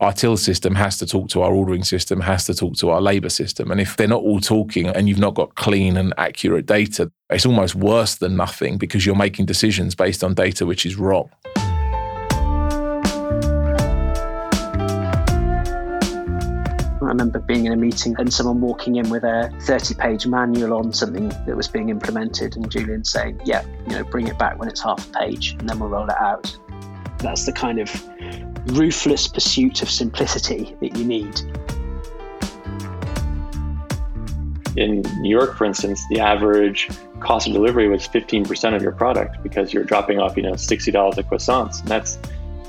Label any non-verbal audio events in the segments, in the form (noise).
our till system has to talk to our ordering system, has to talk to our labor system. And if they're not all talking and you've not got clean and accurate data, it's almost worse than nothing because you're making decisions based on data which is wrong. I remember being in a meeting and someone walking in with a 30 page manual on something that was being implemented, and Julian saying, Yeah, you know, bring it back when it's half a page and then we'll roll it out. That's the kind of ruthless pursuit of simplicity that you need. In New York, for instance, the average cost of delivery was 15% of your product because you're dropping off, you know, $60 a croissants. And that's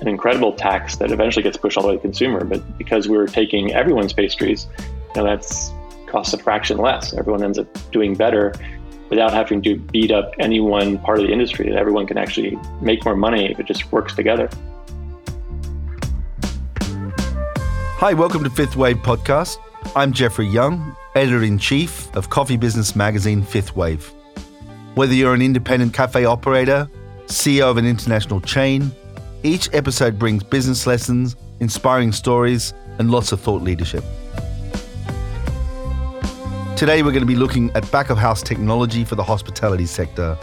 an incredible tax that eventually gets pushed all the way to the consumer. But because we are taking everyone's pastries, you know, that's costs a fraction less. Everyone ends up doing better without having to beat up any one part of the industry. That everyone can actually make more money if it just works together. Hi, welcome to Fifth Wave Podcast. I'm Jeffrey Young, editor in chief of coffee business magazine Fifth Wave. Whether you're an independent cafe operator, CEO of an international chain, each episode brings business lessons, inspiring stories, and lots of thought leadership. Today, we're going to be looking at back of house technology for the hospitality sector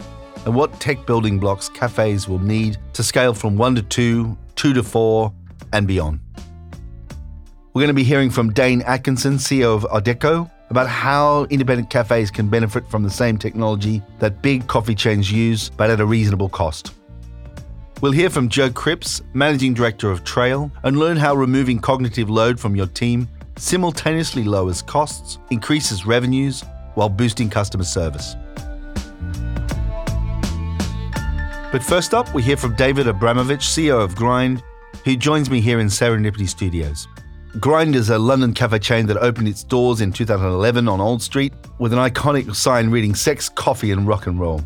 and what tech building blocks cafes will need to scale from one to two, two to four, and beyond. We're going to be hearing from Dane Atkinson, CEO of Odeko, about how independent cafes can benefit from the same technology that big coffee chains use, but at a reasonable cost. We'll hear from Joe Cripps, Managing Director of Trail, and learn how removing cognitive load from your team simultaneously lowers costs, increases revenues, while boosting customer service. But first up, we hear from David Abrahamovitch, CEO of Grind, who joins me here in Serendipity Studios. Grind is a London cafe chain that opened its doors in 2011 on Old Street with an iconic sign reading Sex, Coffee, and Rock and Roll.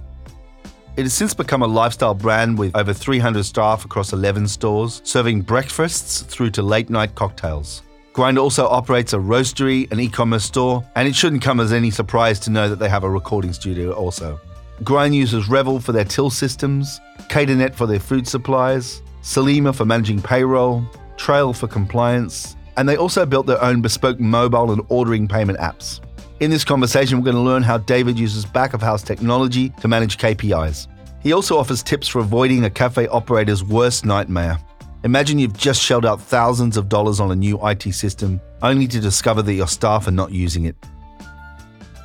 It has since become a lifestyle brand with over 300 staff across 11 stores, serving breakfasts through to late night cocktails. Grind also operates a roastery, an e commerce store, and it shouldn't come as any surprise to know that they have a recording studio also. Grind uses Revel for their till systems, Caternet for their food supplies, Salima for managing payroll, Trail for compliance, and they also built their own bespoke mobile and ordering payment apps. In this conversation, we're going to learn how David uses back of house technology to manage KPIs. He also offers tips for avoiding a cafe operator's worst nightmare. Imagine you've just shelled out thousands of dollars on a new IT system, only to discover that your staff are not using it.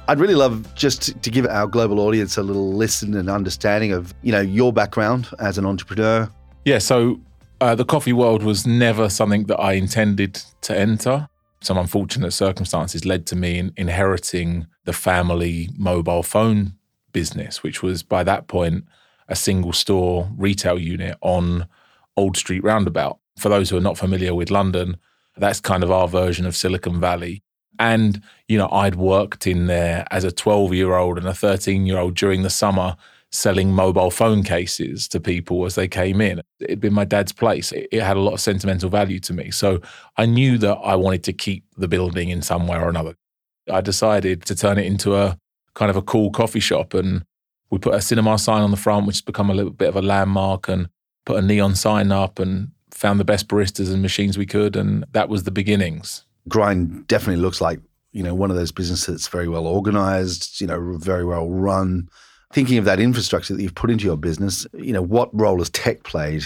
I'd really love just to give our global audience a little listen and understanding of, you know, your background as an entrepreneur. Yeah, so uh, the coffee world was never something that I intended to enter some unfortunate circumstances led to me in inheriting the family mobile phone business, which was by that point a single store retail unit on Old Street Roundabout. For those who are not familiar with London, that's kind of our version of Silicon Valley. And, you know, I'd worked in there as a 12 year old and a 13 year old during the summer selling mobile phone cases to people as they came in. It'd been my dad's place. It, had a lot of sentimental value to me. So I knew that I wanted to keep the building in some way or another. I decided to turn it into a kind of a cool coffee shop and we put a cinema sign on the front, which has become a little bit of a landmark, and put a neon sign up and found the best baristas and machines we could. And that was the beginnings. Grind definitely looks like, you know, one of those businesses that's very well organized, you know, very well run thinking of that infrastructure that you've put into your business, you know, what role has tech played?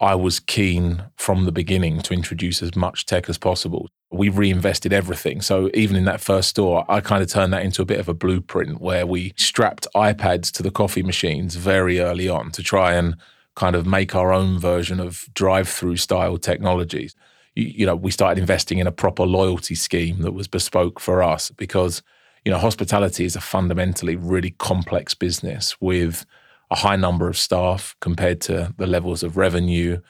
I was keen from the beginning to introduce as much tech as possible. We reinvested everything. So even in that first store, I kind of turned that into a bit of a blueprint where we strapped iPads to the coffee machines very early on to try and kind of make our own version of drive-through style technologies. You, you know, we started investing in a proper loyalty scheme that was bespoke for us because you know, hospitality is a fundamentally really complex business with a high number of staff compared to the levels of revenue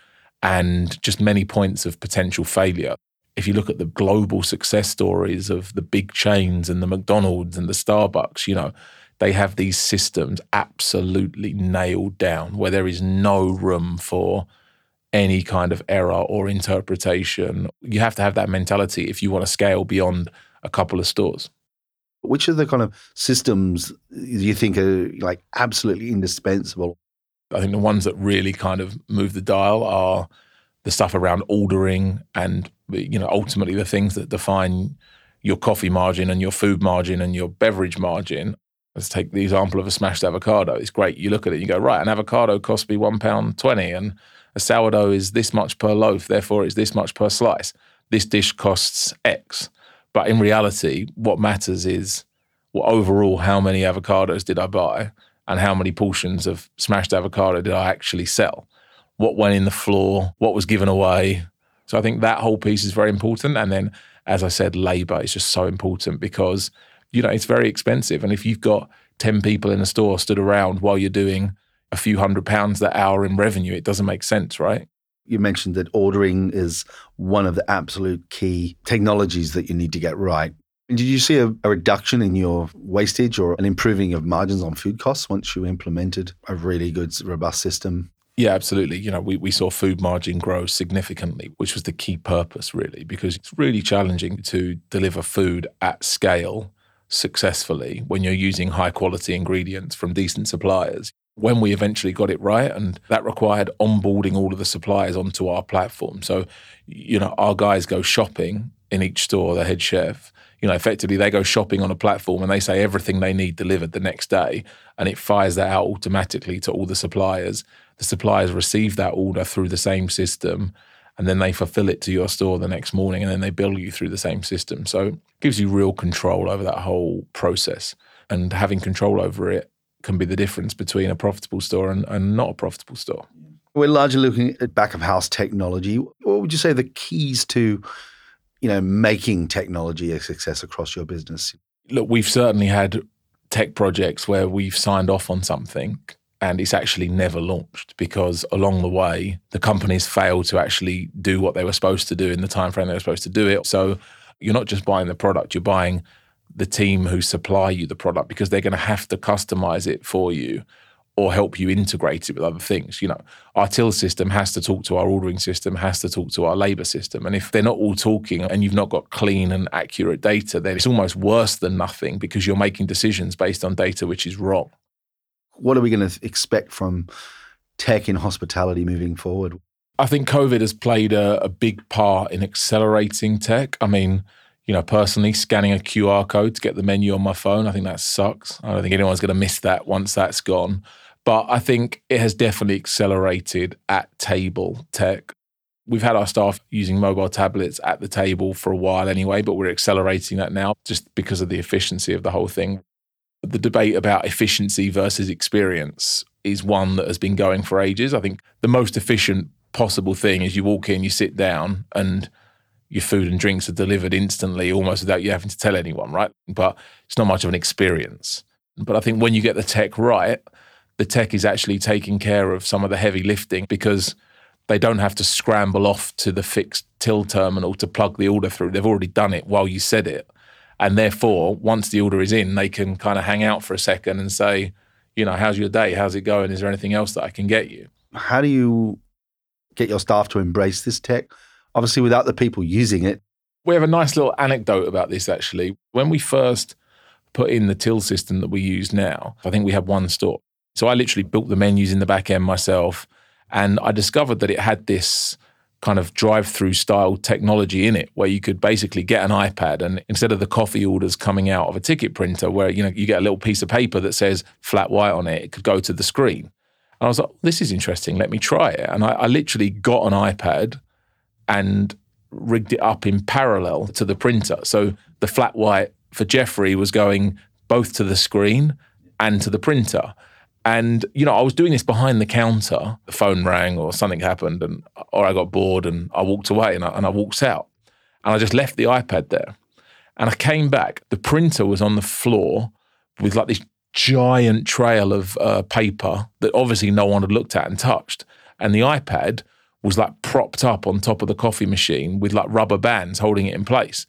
and just many points of potential failure. If you look at the global success stories of the big chains and the McDonald's and the Starbucks, you know, they have these systems absolutely nailed down where there is no room for any kind of error or interpretation. You have to have that mentality if you want to scale beyond a couple of stores. Which are the kind of systems you think are like absolutely indispensable? I think the ones that really kind of move the dial are the stuff around ordering and you know, ultimately the things that define your coffee margin and your food margin and your beverage margin. Let's take the example of a smashed avocado. It's great. You look at it, you go, right, an avocado costs me one pound twenty, and a sourdough is this much per loaf, therefore it's this much per slice. This dish costs X. But in reality, what matters is well, overall, how many avocados did I buy and how many portions of smashed avocado did I actually sell? What went in the floor? What was given away? So I think that whole piece is very important. And then, as I said, labor is just so important because, you know, it's very expensive. And if you've got 10 people in a store stood around while you're doing a few hundred pounds that hour in revenue, it doesn't make sense, right? You mentioned that ordering is one of the absolute key technologies that you need to get right. Did you see a, a, reduction in your wastage or an improving of margins on food costs once you implemented a really good, robust system? Yeah, absolutely. You know, we, we saw food margin grow significantly, which was the key purpose, really, because it's really challenging to deliver food at scale successfully when you're using high quality ingredients from decent suppliers when we eventually got it right and that required onboarding all of the suppliers onto our platform. So you know our guys go shopping in each store the head chef you know effectively they go shopping on a platform and they say everything they need delivered the next day and it fires that out automatically to all the suppliers. The suppliers receive that order through the same system and then they fulfill it to your store the next morning and then they bill you through the same system. So it gives you real control over that whole process and having control over it can be the difference between a profitable store and, and not a profitable store. We're largely looking at back of house technology. What would you say the keys to, you know, making technology a success across your business? Look, we've certainly had tech projects where we've signed off on something and it's actually never launched because along the way the companies failed to actually do what they were supposed to do in the time frame they were supposed to do it. So you're not just buying the product, you're buying the team who supply you the product because they're going to have to customize it for you or help you integrate it with other things. You know, our till system has to talk to our ordering system, has to talk to our labor system. And if they're not all talking and you've not got clean and accurate data, then it's almost worse than nothing because you're making decisions based on data which is wrong. What are we going to expect from tech in hospitality moving forward? I think COVID has played a, a big part in accelerating tech. I mean, you know, personally scanning a QR code to get the menu on my phone. I think that sucks. I don't think anyone's going to miss that once that's gone. But I think it has definitely accelerated at table tech. We've had our staff using mobile tablets at the table for a while anyway, but we're accelerating that now just because of the efficiency of the whole thing. The debate about efficiency versus experience is one that has been going for ages. I think the most efficient possible thing is you walk in, you sit down, and your food and drinks are delivered instantly, almost without you having to tell anyone, right? But it's not much of an experience. But I think when you get the tech right, the tech is actually taking care of some of the heavy lifting because they don't have to scramble off to the fixed till terminal to plug the order through. They've already done it while you said it. And therefore, once the order is in, they can kind of hang out for a second and say, you know, how's your day? How's it going? Is there anything else that I can get you? How do you get your staff to embrace this tech? Obviously without the people using it. We have a nice little anecdote about this actually. When we first put in the till system that we use now, I think we had one store. So I literally built the menus in the back end myself and I discovered that it had this kind of drive-through style technology in it where you could basically get an iPad and instead of the coffee orders coming out of a ticket printer where you know you get a little piece of paper that says flat white on it, it could go to the screen. And I was like, this is interesting. Let me try it. And I, I literally got an iPad and rigged it up in parallel to the printer. So the flat white for Jeffrey was going both to the screen and to the printer. And you know, I was doing this behind the counter. The phone rang, or something happened, and or I got bored, and I walked away, and I, and I walked out, and I just left the iPad there. And I came back. The printer was on the floor with like this giant trail of uh, paper that obviously no one had looked at and touched, and the iPad was like propped up on top of the coffee machine with like rubber bands holding it in place.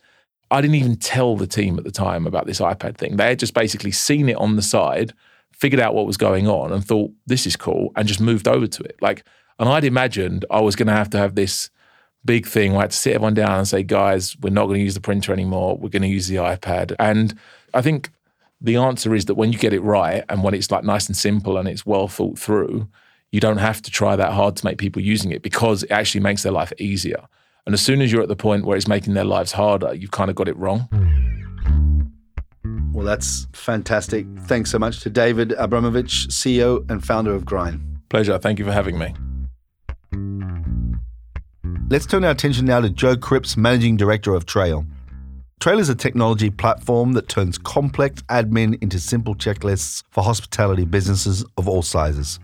I didn't even tell the team at the time about this iPad thing. They had just basically seen it on the side, figured out what was going on, and thought, this is cool, and just moved over to it. Like, and I'd imagined I was going to have to have this big thing where I had to sit everyone down and say, guys, we're not going to use the printer anymore. We're going to use the iPad. And I think the answer is that when you get it right and when it's like nice and simple and it's well thought through, you don't have to try that hard to make people using it because it actually makes their life easier. And as soon as you're at the point where it's making their lives harder, you've kind of got it wrong. Well, that's fantastic. Thanks so much to David Abrahamovitch, CEO and founder of Grind. Pleasure. Thank you for having me. Let's turn our attention now to Joe Cripps, Managing Director of Trail. Trail is a technology platform that turns complex admin into simple checklists for hospitality businesses of all sizes.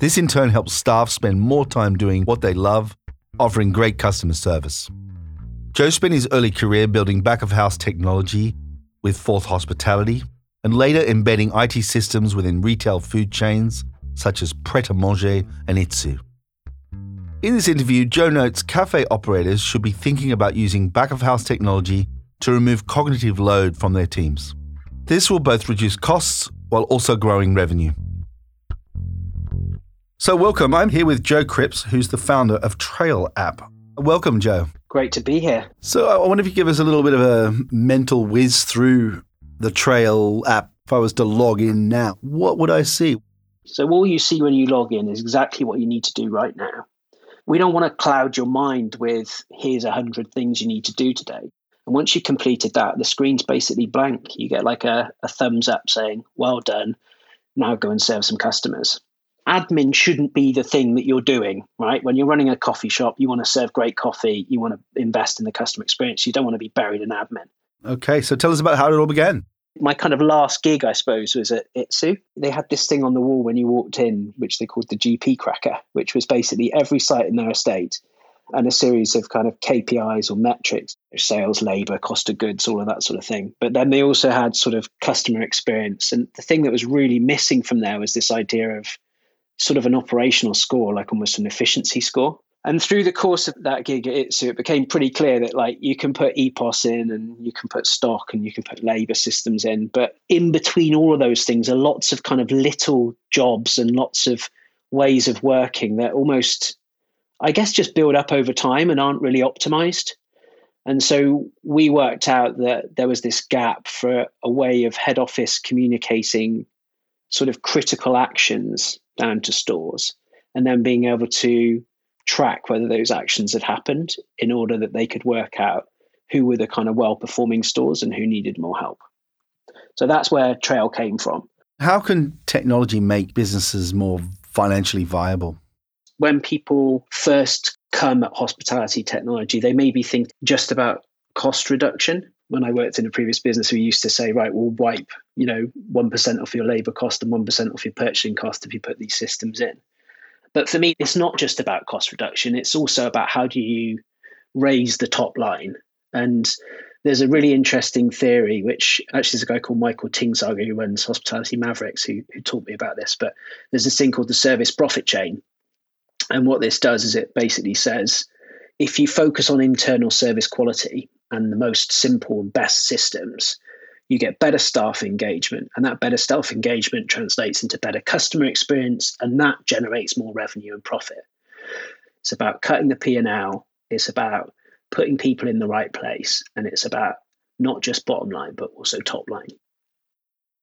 This in turn helps staff spend more time doing what they love, offering great customer service. Joe spent his early career building back of house technology with Fourth Hospitality, and later embedding IT systems within retail food chains such as Pret a Manger and Itsu. In this interview, Joe notes cafe operators should be thinking about using back of house technology to remove cognitive load from their teams. This will both reduce costs while also growing revenue. So, welcome. I'm here with Joe Cripps, who's the founder of Trail App. Welcome, Joe. Great to be here. So I wonder if you give us a little bit of a mental whiz through the Trail app. If I was to log in now, what would I see? So all you see when you log in is exactly what you need to do right now. We don't want to cloud your mind with here's a hundred things you need to do today. And once you've completed that, the screen's basically blank. You get like a, a thumbs up saying, well done. Now go and serve some customers admin shouldn't be the thing that you're doing, right? When you're running a coffee shop, you want to serve great coffee, you want to invest in the customer experience, you don't want to be buried in admin. Okay, so tell us about how it all began. My kind of last gig, I suppose, was at Itsu. They had this thing on the wall when you walked in, which they called the GP Cracker, which was basically every site in their estate and a series of kind of KPIs or metrics, sales, labor, cost of goods, all of that sort of thing. But then they also had sort of customer experience. And the thing that was really missing from there was this idea of sort of an operational score, like almost an efficiency score. And through the course of that gig at Itsu, it became pretty clear that like you can put EPOS in and you can put stock and you can put labor systems in. But in between all of those things are lots of kind of little jobs and lots of ways of working that almost, I guess, just build up over time and aren't really optimized. And so we worked out that there was this gap for a way of head office communicating sort of critical actions down to stores and then being able to track whether those actions had happened in order that they could work out who were the kind of well performing stores and who needed more help. So that's where Trail came from. How can technology make businesses more financially viable? When people first come at hospitality technology, they maybe think just about cost reduction when I worked in a previous business, we used to say, right, we'll wipe, you know, 1% off your labor cost and 1% off your purchasing cost if you put these systems in. But for me, it's not just about cost reduction. It's also about how do you raise the top line. And there's a really interesting theory, which actually is a guy called Michael Tingsagger who runs Hospitality Mavericks who, who taught me about this. But there's this thing called the service profit chain. And what this does is it basically says if you focus on internal service quality and the most simple and best systems, you get better staff engagement. And that better staff engagement translates into better customer experience, and that generates more revenue and profit. It's about cutting the P&L. It's about putting people in the right place. And it's about not just bottom line, but also top line.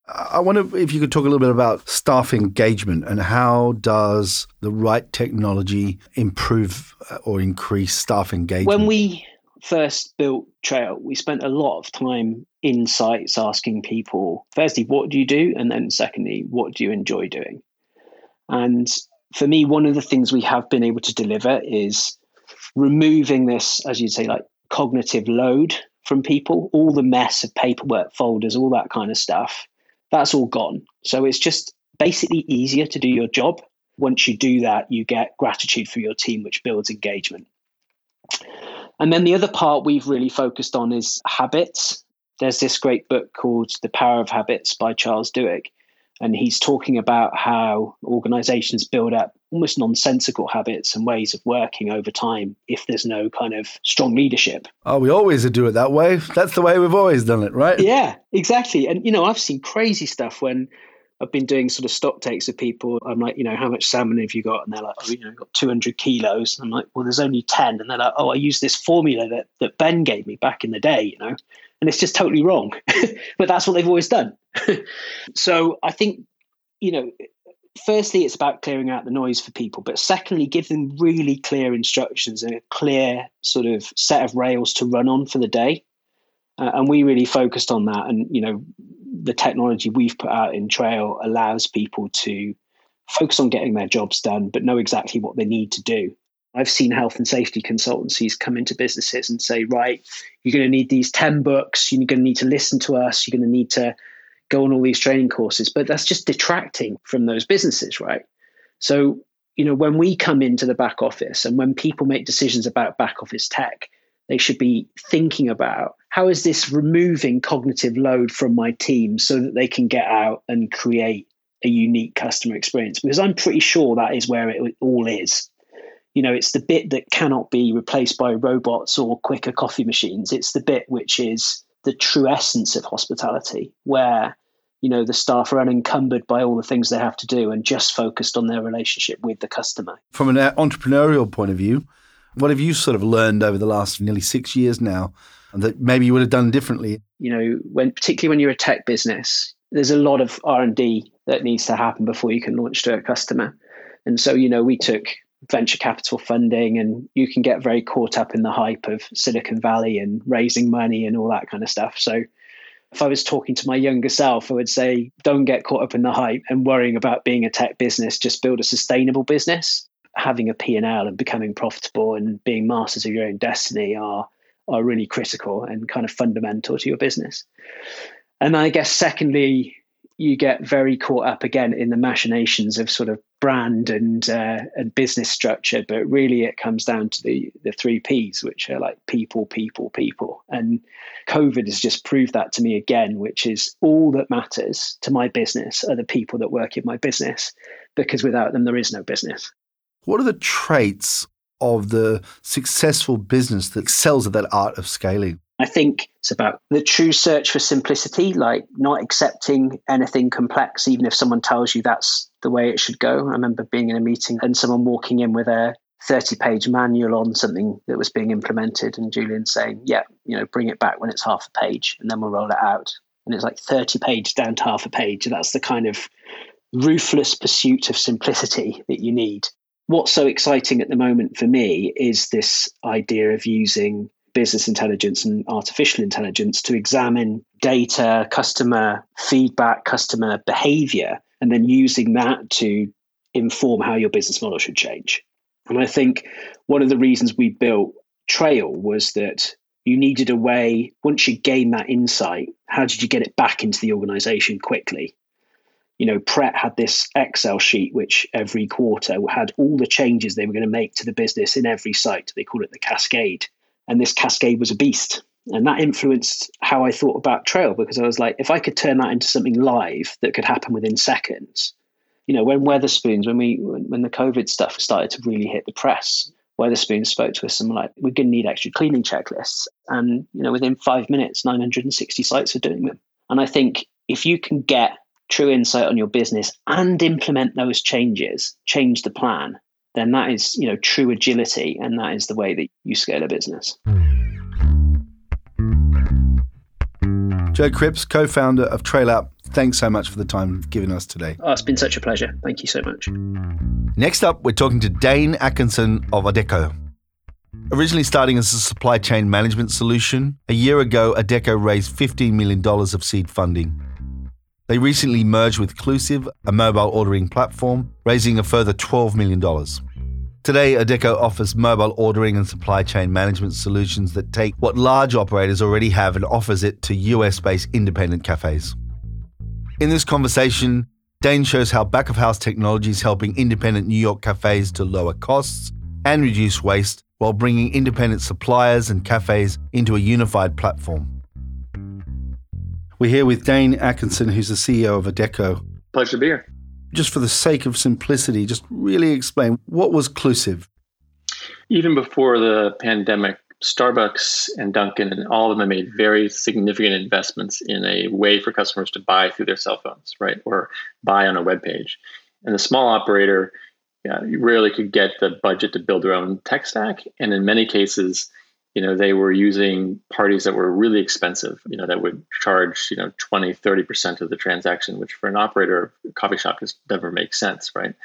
I wonder if you could talk a little bit about staff engagement and how does the right technology improve uh, or increase staff engagement? When we first built Trail, we spent a lot of time in sites asking people, firstly, what do you do? And then secondly, what do you enjoy doing? And for me, one of the things we have been able to deliver is removing this, as you'd say, like cognitive load from people, all the mess of paperwork folders, all that kind of stuff. That's all gone. So it's just basically easier to do your job. Once you do that, you get gratitude for your team, which builds engagement. And then the other part we've really focused on is habits. There's this great book called The Power of Habits by Charles Duhigg. And he's talking about how organizations build up almost nonsensical habits and ways of working over time if there's no kind of strong leadership. Oh, we always do it that way. That's the way we've always done it, right? Yeah, exactly. And, you know, I've seen crazy stuff when I've been doing sort of stock takes of people. I'm like, you know, how much salmon have you got? And they're like, oh, you know, I've got 200 kilos. And I'm like, well, there's only 10. And they're like, oh, I use this formula that, that Ben gave me back in the day, you know, and it's just totally wrong. (laughs) but that's what they've always done. (laughs) so I think, you know, firstly, it's about clearing out the noise for people, but secondly, give them really clear instructions and a clear sort of set of rails to run on for the day. Uh, and we really focused on that. And, you know, the technology we've put out in Trail allows people to focus on getting their jobs done, but know exactly what they need to do. I've seen health and safety consultancies come into businesses and say, right, you're going to need these 10 books, you're going to need to listen to us, you're going to need to go on all these training courses. But that's just detracting from those businesses, right? So, you know, when we come into the back office and when people make decisions about back office tech, they should be thinking about. How is this removing cognitive load from my team so that they can get out and create a unique customer experience? Because i'm pretty sure that is where it all is. You know it's the bit that cannot be replaced by robots or quicker coffee machines. It's the bit which is the true essence of hospitality where you know the staff are unencumbered by all the things they have to do and just focused on their relationship with the customer. From an entrepreneurial point of view what have you sort of learned over the last nearly six years now that maybe you would have done differently? You know, when particularly when you're a tech business, there's a lot of R and D that needs to happen before you can launch to a customer. And so, you know, we took venture capital funding and you can get very caught up in the hype of Silicon Valley and raising money and all that kind of stuff. So if I was talking to my younger self, I would say, don't get caught up in the hype and worrying about being a tech business. Just build a sustainable business having a P&L and becoming profitable and being masters of your own destiny are are really critical and kind of fundamental to your business. And I guess secondly, you get very caught up again in the machinations of sort of brand and uh, and business structure, but really it comes down to the the three P's, which are like people, people, people. And COVID has just proved that to me again, which is all that matters to my business are the people that work in my business, because without them there is no business. What are the traits of the successful business that excels at that art of scaling? I think it's about the true search for simplicity, like not accepting anything complex, even if someone tells you that's the way it should go. I remember being in a meeting and someone walking in with a 30 page manual on something that was being implemented, and Julian saying, Yeah, you know, bring it back when it's half a page and then we'll roll it out. And it's like 30 pages down to half a page. That's the kind of ruthless pursuit of simplicity that you need what's so exciting at the moment for me is this idea of using business intelligence and artificial intelligence to examine data, customer feedback, customer behavior, and then using that to inform how your business model should change. And I think one of the reasons we built Trail was that you needed a way, once you gain that insight, how did you get it back into the organization quickly? You know, Pret had this Excel sheet which every quarter had all the changes they were going to make to the business in every site. They call it the cascade. And this cascade was a beast. And that influenced how I thought about Trail because I was like, if I could turn that into something live that could happen within seconds, you know, when Wetherspoons, when we when the COVID stuff started to really hit the press, Wetherspoons spoke to us and were like, we're going to need extra cleaning checklists. And, you know, within five minutes, 960 sites are doing them. And I think if you can get true insight on your business and implement those changes, change the plan, then that is, you know, true agility and that is the way that you scale a business. Joe Cripps, co-founder of Trail app, thanks so much for the time given us today. Oh, it's been such a pleasure. Thank you so much. Next up, we're talking to Dane Atkinson of Odeko. Originally starting as a supply chain management solution, a year ago, Odeko raised $15 million of seed funding. They recently merged with Clusive, a mobile ordering platform, raising a further $12 million. Today, Odeko offers mobile ordering and supply chain management solutions that take what large operators already have and offers it to US based independent cafes. In this conversation, Dane shows how back of house technology is helping independent New York cafes to lower costs and reduce waste while bringing independent suppliers and cafes into a unified platform. We're here with Dane Atkinson, who's the CEO of Odeko. Pleasure to be here. Just for the sake of simplicity, just really explain what was Clusive? Even before the pandemic, Starbucks and Dunkin' and all of them made very significant investments in a way for customers to buy through their cell phones, right? Or buy on a web page. And the small operator, yeah, you rarely could get the budget to build their own tech stack. And in many cases, you know, they were using parties that were really expensive, you know, that would charge, you know, 20, 30% of the transaction, which for an operator, a coffee shop just never makes sense, right?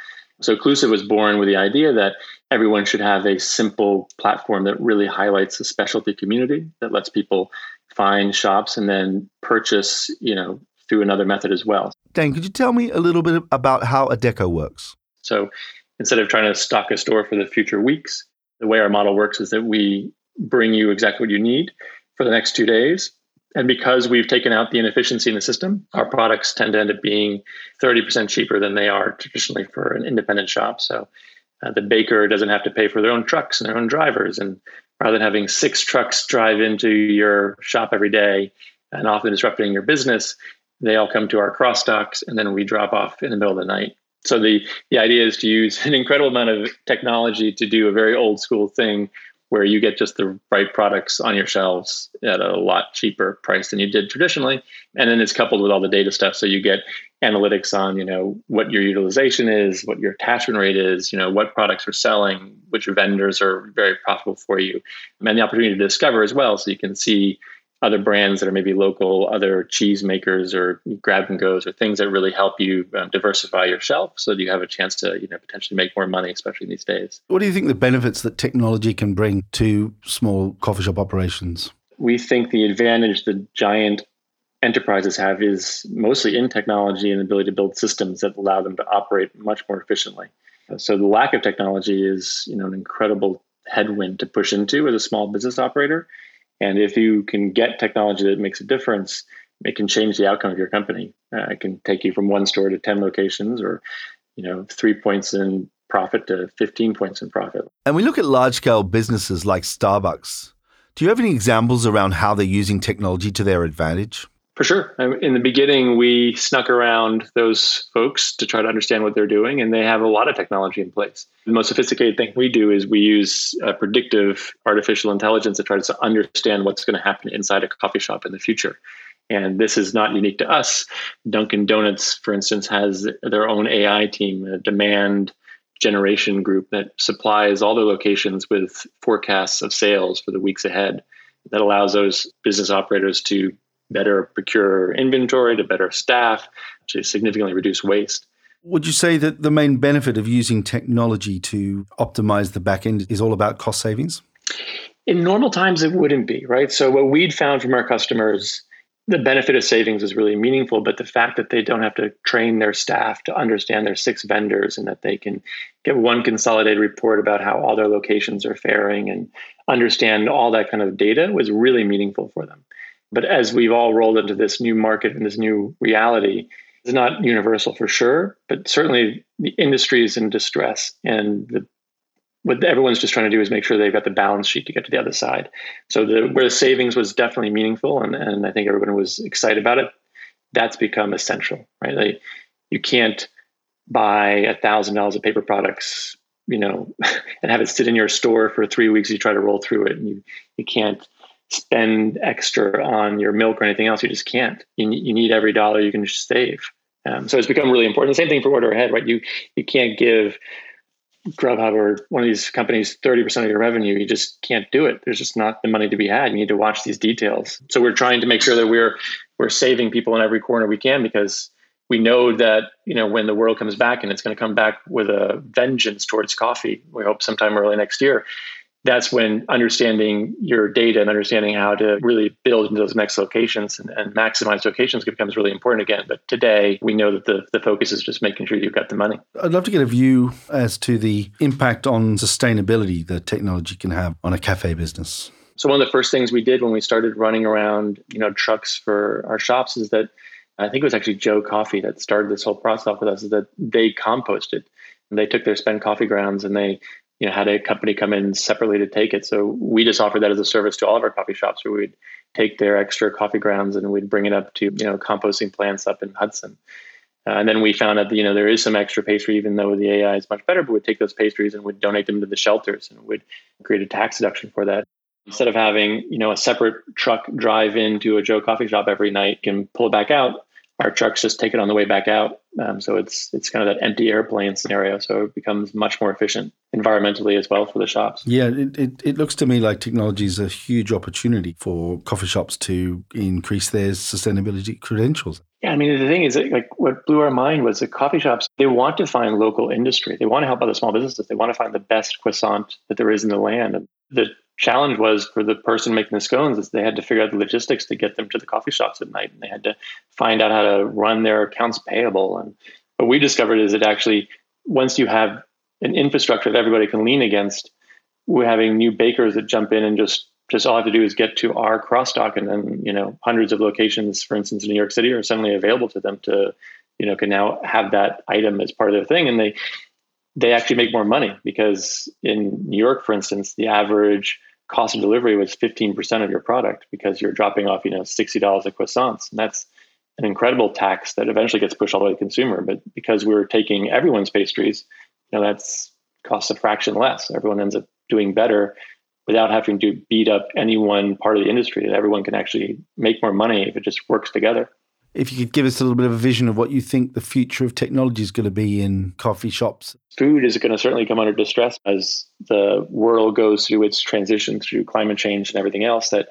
So Clusive was born with the idea that everyone should have a simple platform that really highlights the specialty community that lets people find shops and then purchase, you know, through another method as well. Dan, could you tell me a little bit about how Odeko works? So instead of trying to stock a store for the future weeks, the way our model works is that we bring you exactly what you need for the next two days. And because we've taken out the inefficiency in the system, our products tend to end up being 30% cheaper than they are traditionally for an independent shop. So uh, the baker doesn't have to pay for their own trucks and their own drivers. And rather than having six trucks drive into your shop every day and often disrupting your business, they all come to our cross docks and then we drop off in the middle of the night. So the, the idea is to use (laughs) an incredible amount of technology to do a very old school thing where you get just the right products on your shelves at a lot cheaper price than you did traditionally. And then it's coupled with all the data stuff. So you get analytics on, you know, what your utilization is, what your attachment rate is, you know, what products are selling, which vendors are very profitable for you, and the opportunity to discover as well. So you can see other brands that are maybe local, other cheese makers or grab and goes or things that really help you um, diversify your shelf so that you have a chance to you know potentially make more money, especially these days. What do you think the benefits that technology can bring to small coffee shop operations? We think the advantage the giant enterprises have is mostly in technology and the ability to build systems that allow them to operate much more efficiently. So the lack of technology is you know an incredible headwind to push into as a small business operator and if you can get technology that makes a difference, it can change the outcome of your company. Uh, it can take you from one store to 10 locations or, you know, three points in profit to 15 points in profit. And we look at large scale businesses like Starbucks. Do you have any examples around how they're using technology to their advantage? For sure. In the beginning, we snuck around those folks to try to understand what they're doing, and they have a lot of technology in place. The most sophisticated thing we do is we use predictive artificial intelligence to try to understand what's going to happen inside a coffee shop in the future. And this is not unique to us. Dunkin' Donuts, for instance, has their own AI team, a demand generation group that supplies all their locations with forecasts of sales for the weeks ahead that allows those business operators to better procure inventory, to better staff, to significantly reduce waste. Would you say that the main benefit of using technology to optimize the back end is all about cost savings? In normal times, it wouldn't be, right? So, what we'd found from our customers, the benefit of savings is really meaningful, but the fact that they don't have to train their staff to understand their six vendors and that they can get one consolidated report about how all their locations are faring and understand all that kind of data was really meaningful for them. But as we've all rolled into this new market and this new reality, it's not universal for sure, but certainly the industry is in distress. And the, what everyone's just trying to do is make sure they've got the balance sheet to get to the other side. So the, where the savings was definitely meaningful, and, and I think everyone was excited about it, that's become essential, right? Like, you can't buy a thousand dollars of paper products, you know, (laughs) and have it sit in your store for three weeks. You try to roll through it, and you you can't spend extra on your milk or anything else. You just can't. You, you need every dollar you can save. Um, so it's become really important. The same thing for order ahead, right? You you can't give Grubhub or one of these companies 30% of your revenue. You just can't do it. There's just not the money to be had. You need to watch these details. So we're trying to make sure that we're we're saving people in every corner we can because we know that you know when the world comes back and it's going to come back with a vengeance towards coffee. We hope sometime early next year that's when understanding your data and understanding how to really build into those next locations and, and, maximize locations becomes really important again. But today, we know that the, the focus is just making sure you've got the money. I'd love to get a view as to the impact on sustainability that technology can have on a cafe business. So one of the first things we did when we started running around, you know, trucks for our shops is that I think it was actually Joe Coffee that started this whole process off with us is that they composted. And they took their spent coffee grounds and they you know, had a company come in separately to take it. So we just offered that as a service to all of our coffee shops where we'd take their extra coffee grounds and we'd bring it up to, you know, composting plants up in Hudson. Uh, and then we found out that, you know, there is some extra pastry, even though the AI is much better, but we'd take those pastries and we'd donate them to the shelters and we'd create a tax deduction for that. Instead of having, you know, a separate truck drive into a Joe coffee shop every night and pull it back out, our trucks just take it on the way back out. Um, so it's it's kind of that empty airplane scenario. So it becomes much more efficient environmentally as well for the shops. Yeah, it, it, it looks to me like technology is a huge opportunity for coffee shops to increase their sustainability credentials. Yeah, I mean the thing is, like what blew our mind was the coffee shops. They want to find local industry. They want to help other small businesses. They want to find the best croissant that there is in the land. And the challenge was for the person making the scones is they had to figure out the logistics to get them to the coffee shops at night and they had to find out how to run their accounts payable. And what we discovered is that actually once you have an infrastructure that everybody can lean against we're having new bakers that jump in and just just all I have to do is get to our crossdock and then you know hundreds of locations for instance in new york city are suddenly available to them to you know can now have that item as part of their thing. And they they actually make more money because in New York, for instance, the average cost of delivery was 15% of your product because you're dropping off, you know, $60 of croissants. And that's an incredible tax that eventually gets pushed all the way to the consumer. But because we're taking everyone's pastries, you know, that's costs a fraction less. Everyone ends up doing better without having to beat up any one part of the industry. That everyone can actually make more money if it just works together if you could give us a little bit of a vision of what you think the future of technology is going to be in coffee shops. Food is going to certainly come under distress as the world goes through its transition through climate change and everything else. That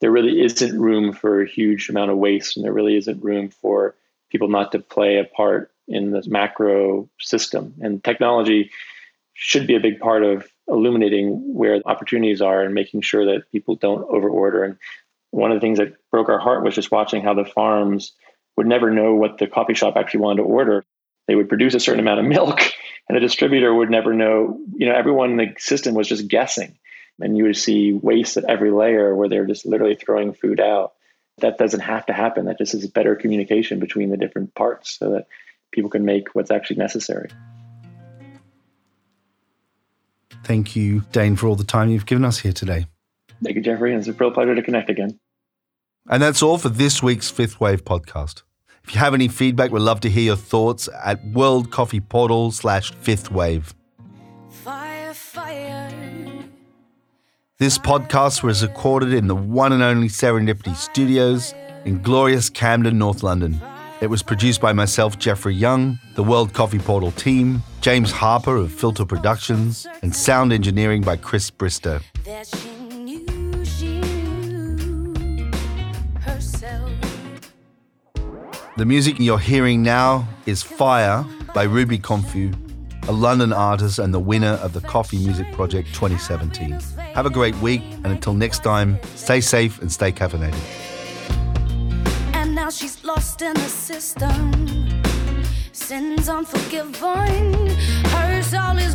there really isn't room for a huge amount of waste, and there really isn't room for people not to play a part in the macro system. And technology should be a big part of illuminating where opportunities are and making sure that people don't overorder. And one of the things that broke our heart was just watching how the farms would never know what the coffee shop actually wanted to order. They would produce a certain amount of milk, (laughs) and the distributor would never know. You know, everyone in the system was just guessing, and you would see waste at every layer where they're just literally throwing food out. That doesn't have to happen. That just is better communication between the different parts, so that people can make what's actually necessary. Thank you, Dane, for all the time you've given us here today. Thank you, Jeffrey. And it's a real pleasure to connect again. And that's all for this week's Fifth Wave podcast. If you have any feedback, we'd love to hear your thoughts at World Coffee Portal slash Fifth Wave. Fire, fire. This podcast was recorded in the one and only Serendipity Studios in glorious Camden, North London. It was produced by myself, Jeffrey Young, the World Coffee Portal team, James Harper of Filter Productions, and sound engineering by Chris Bristow. The music you're hearing now is Fire by Ruby Confu, a London artist and the winner of the Coffee Music Project 2017. Have a great week, and until next time, stay safe and stay caffeinated. And now she's lost in the system. Sins. Her soul is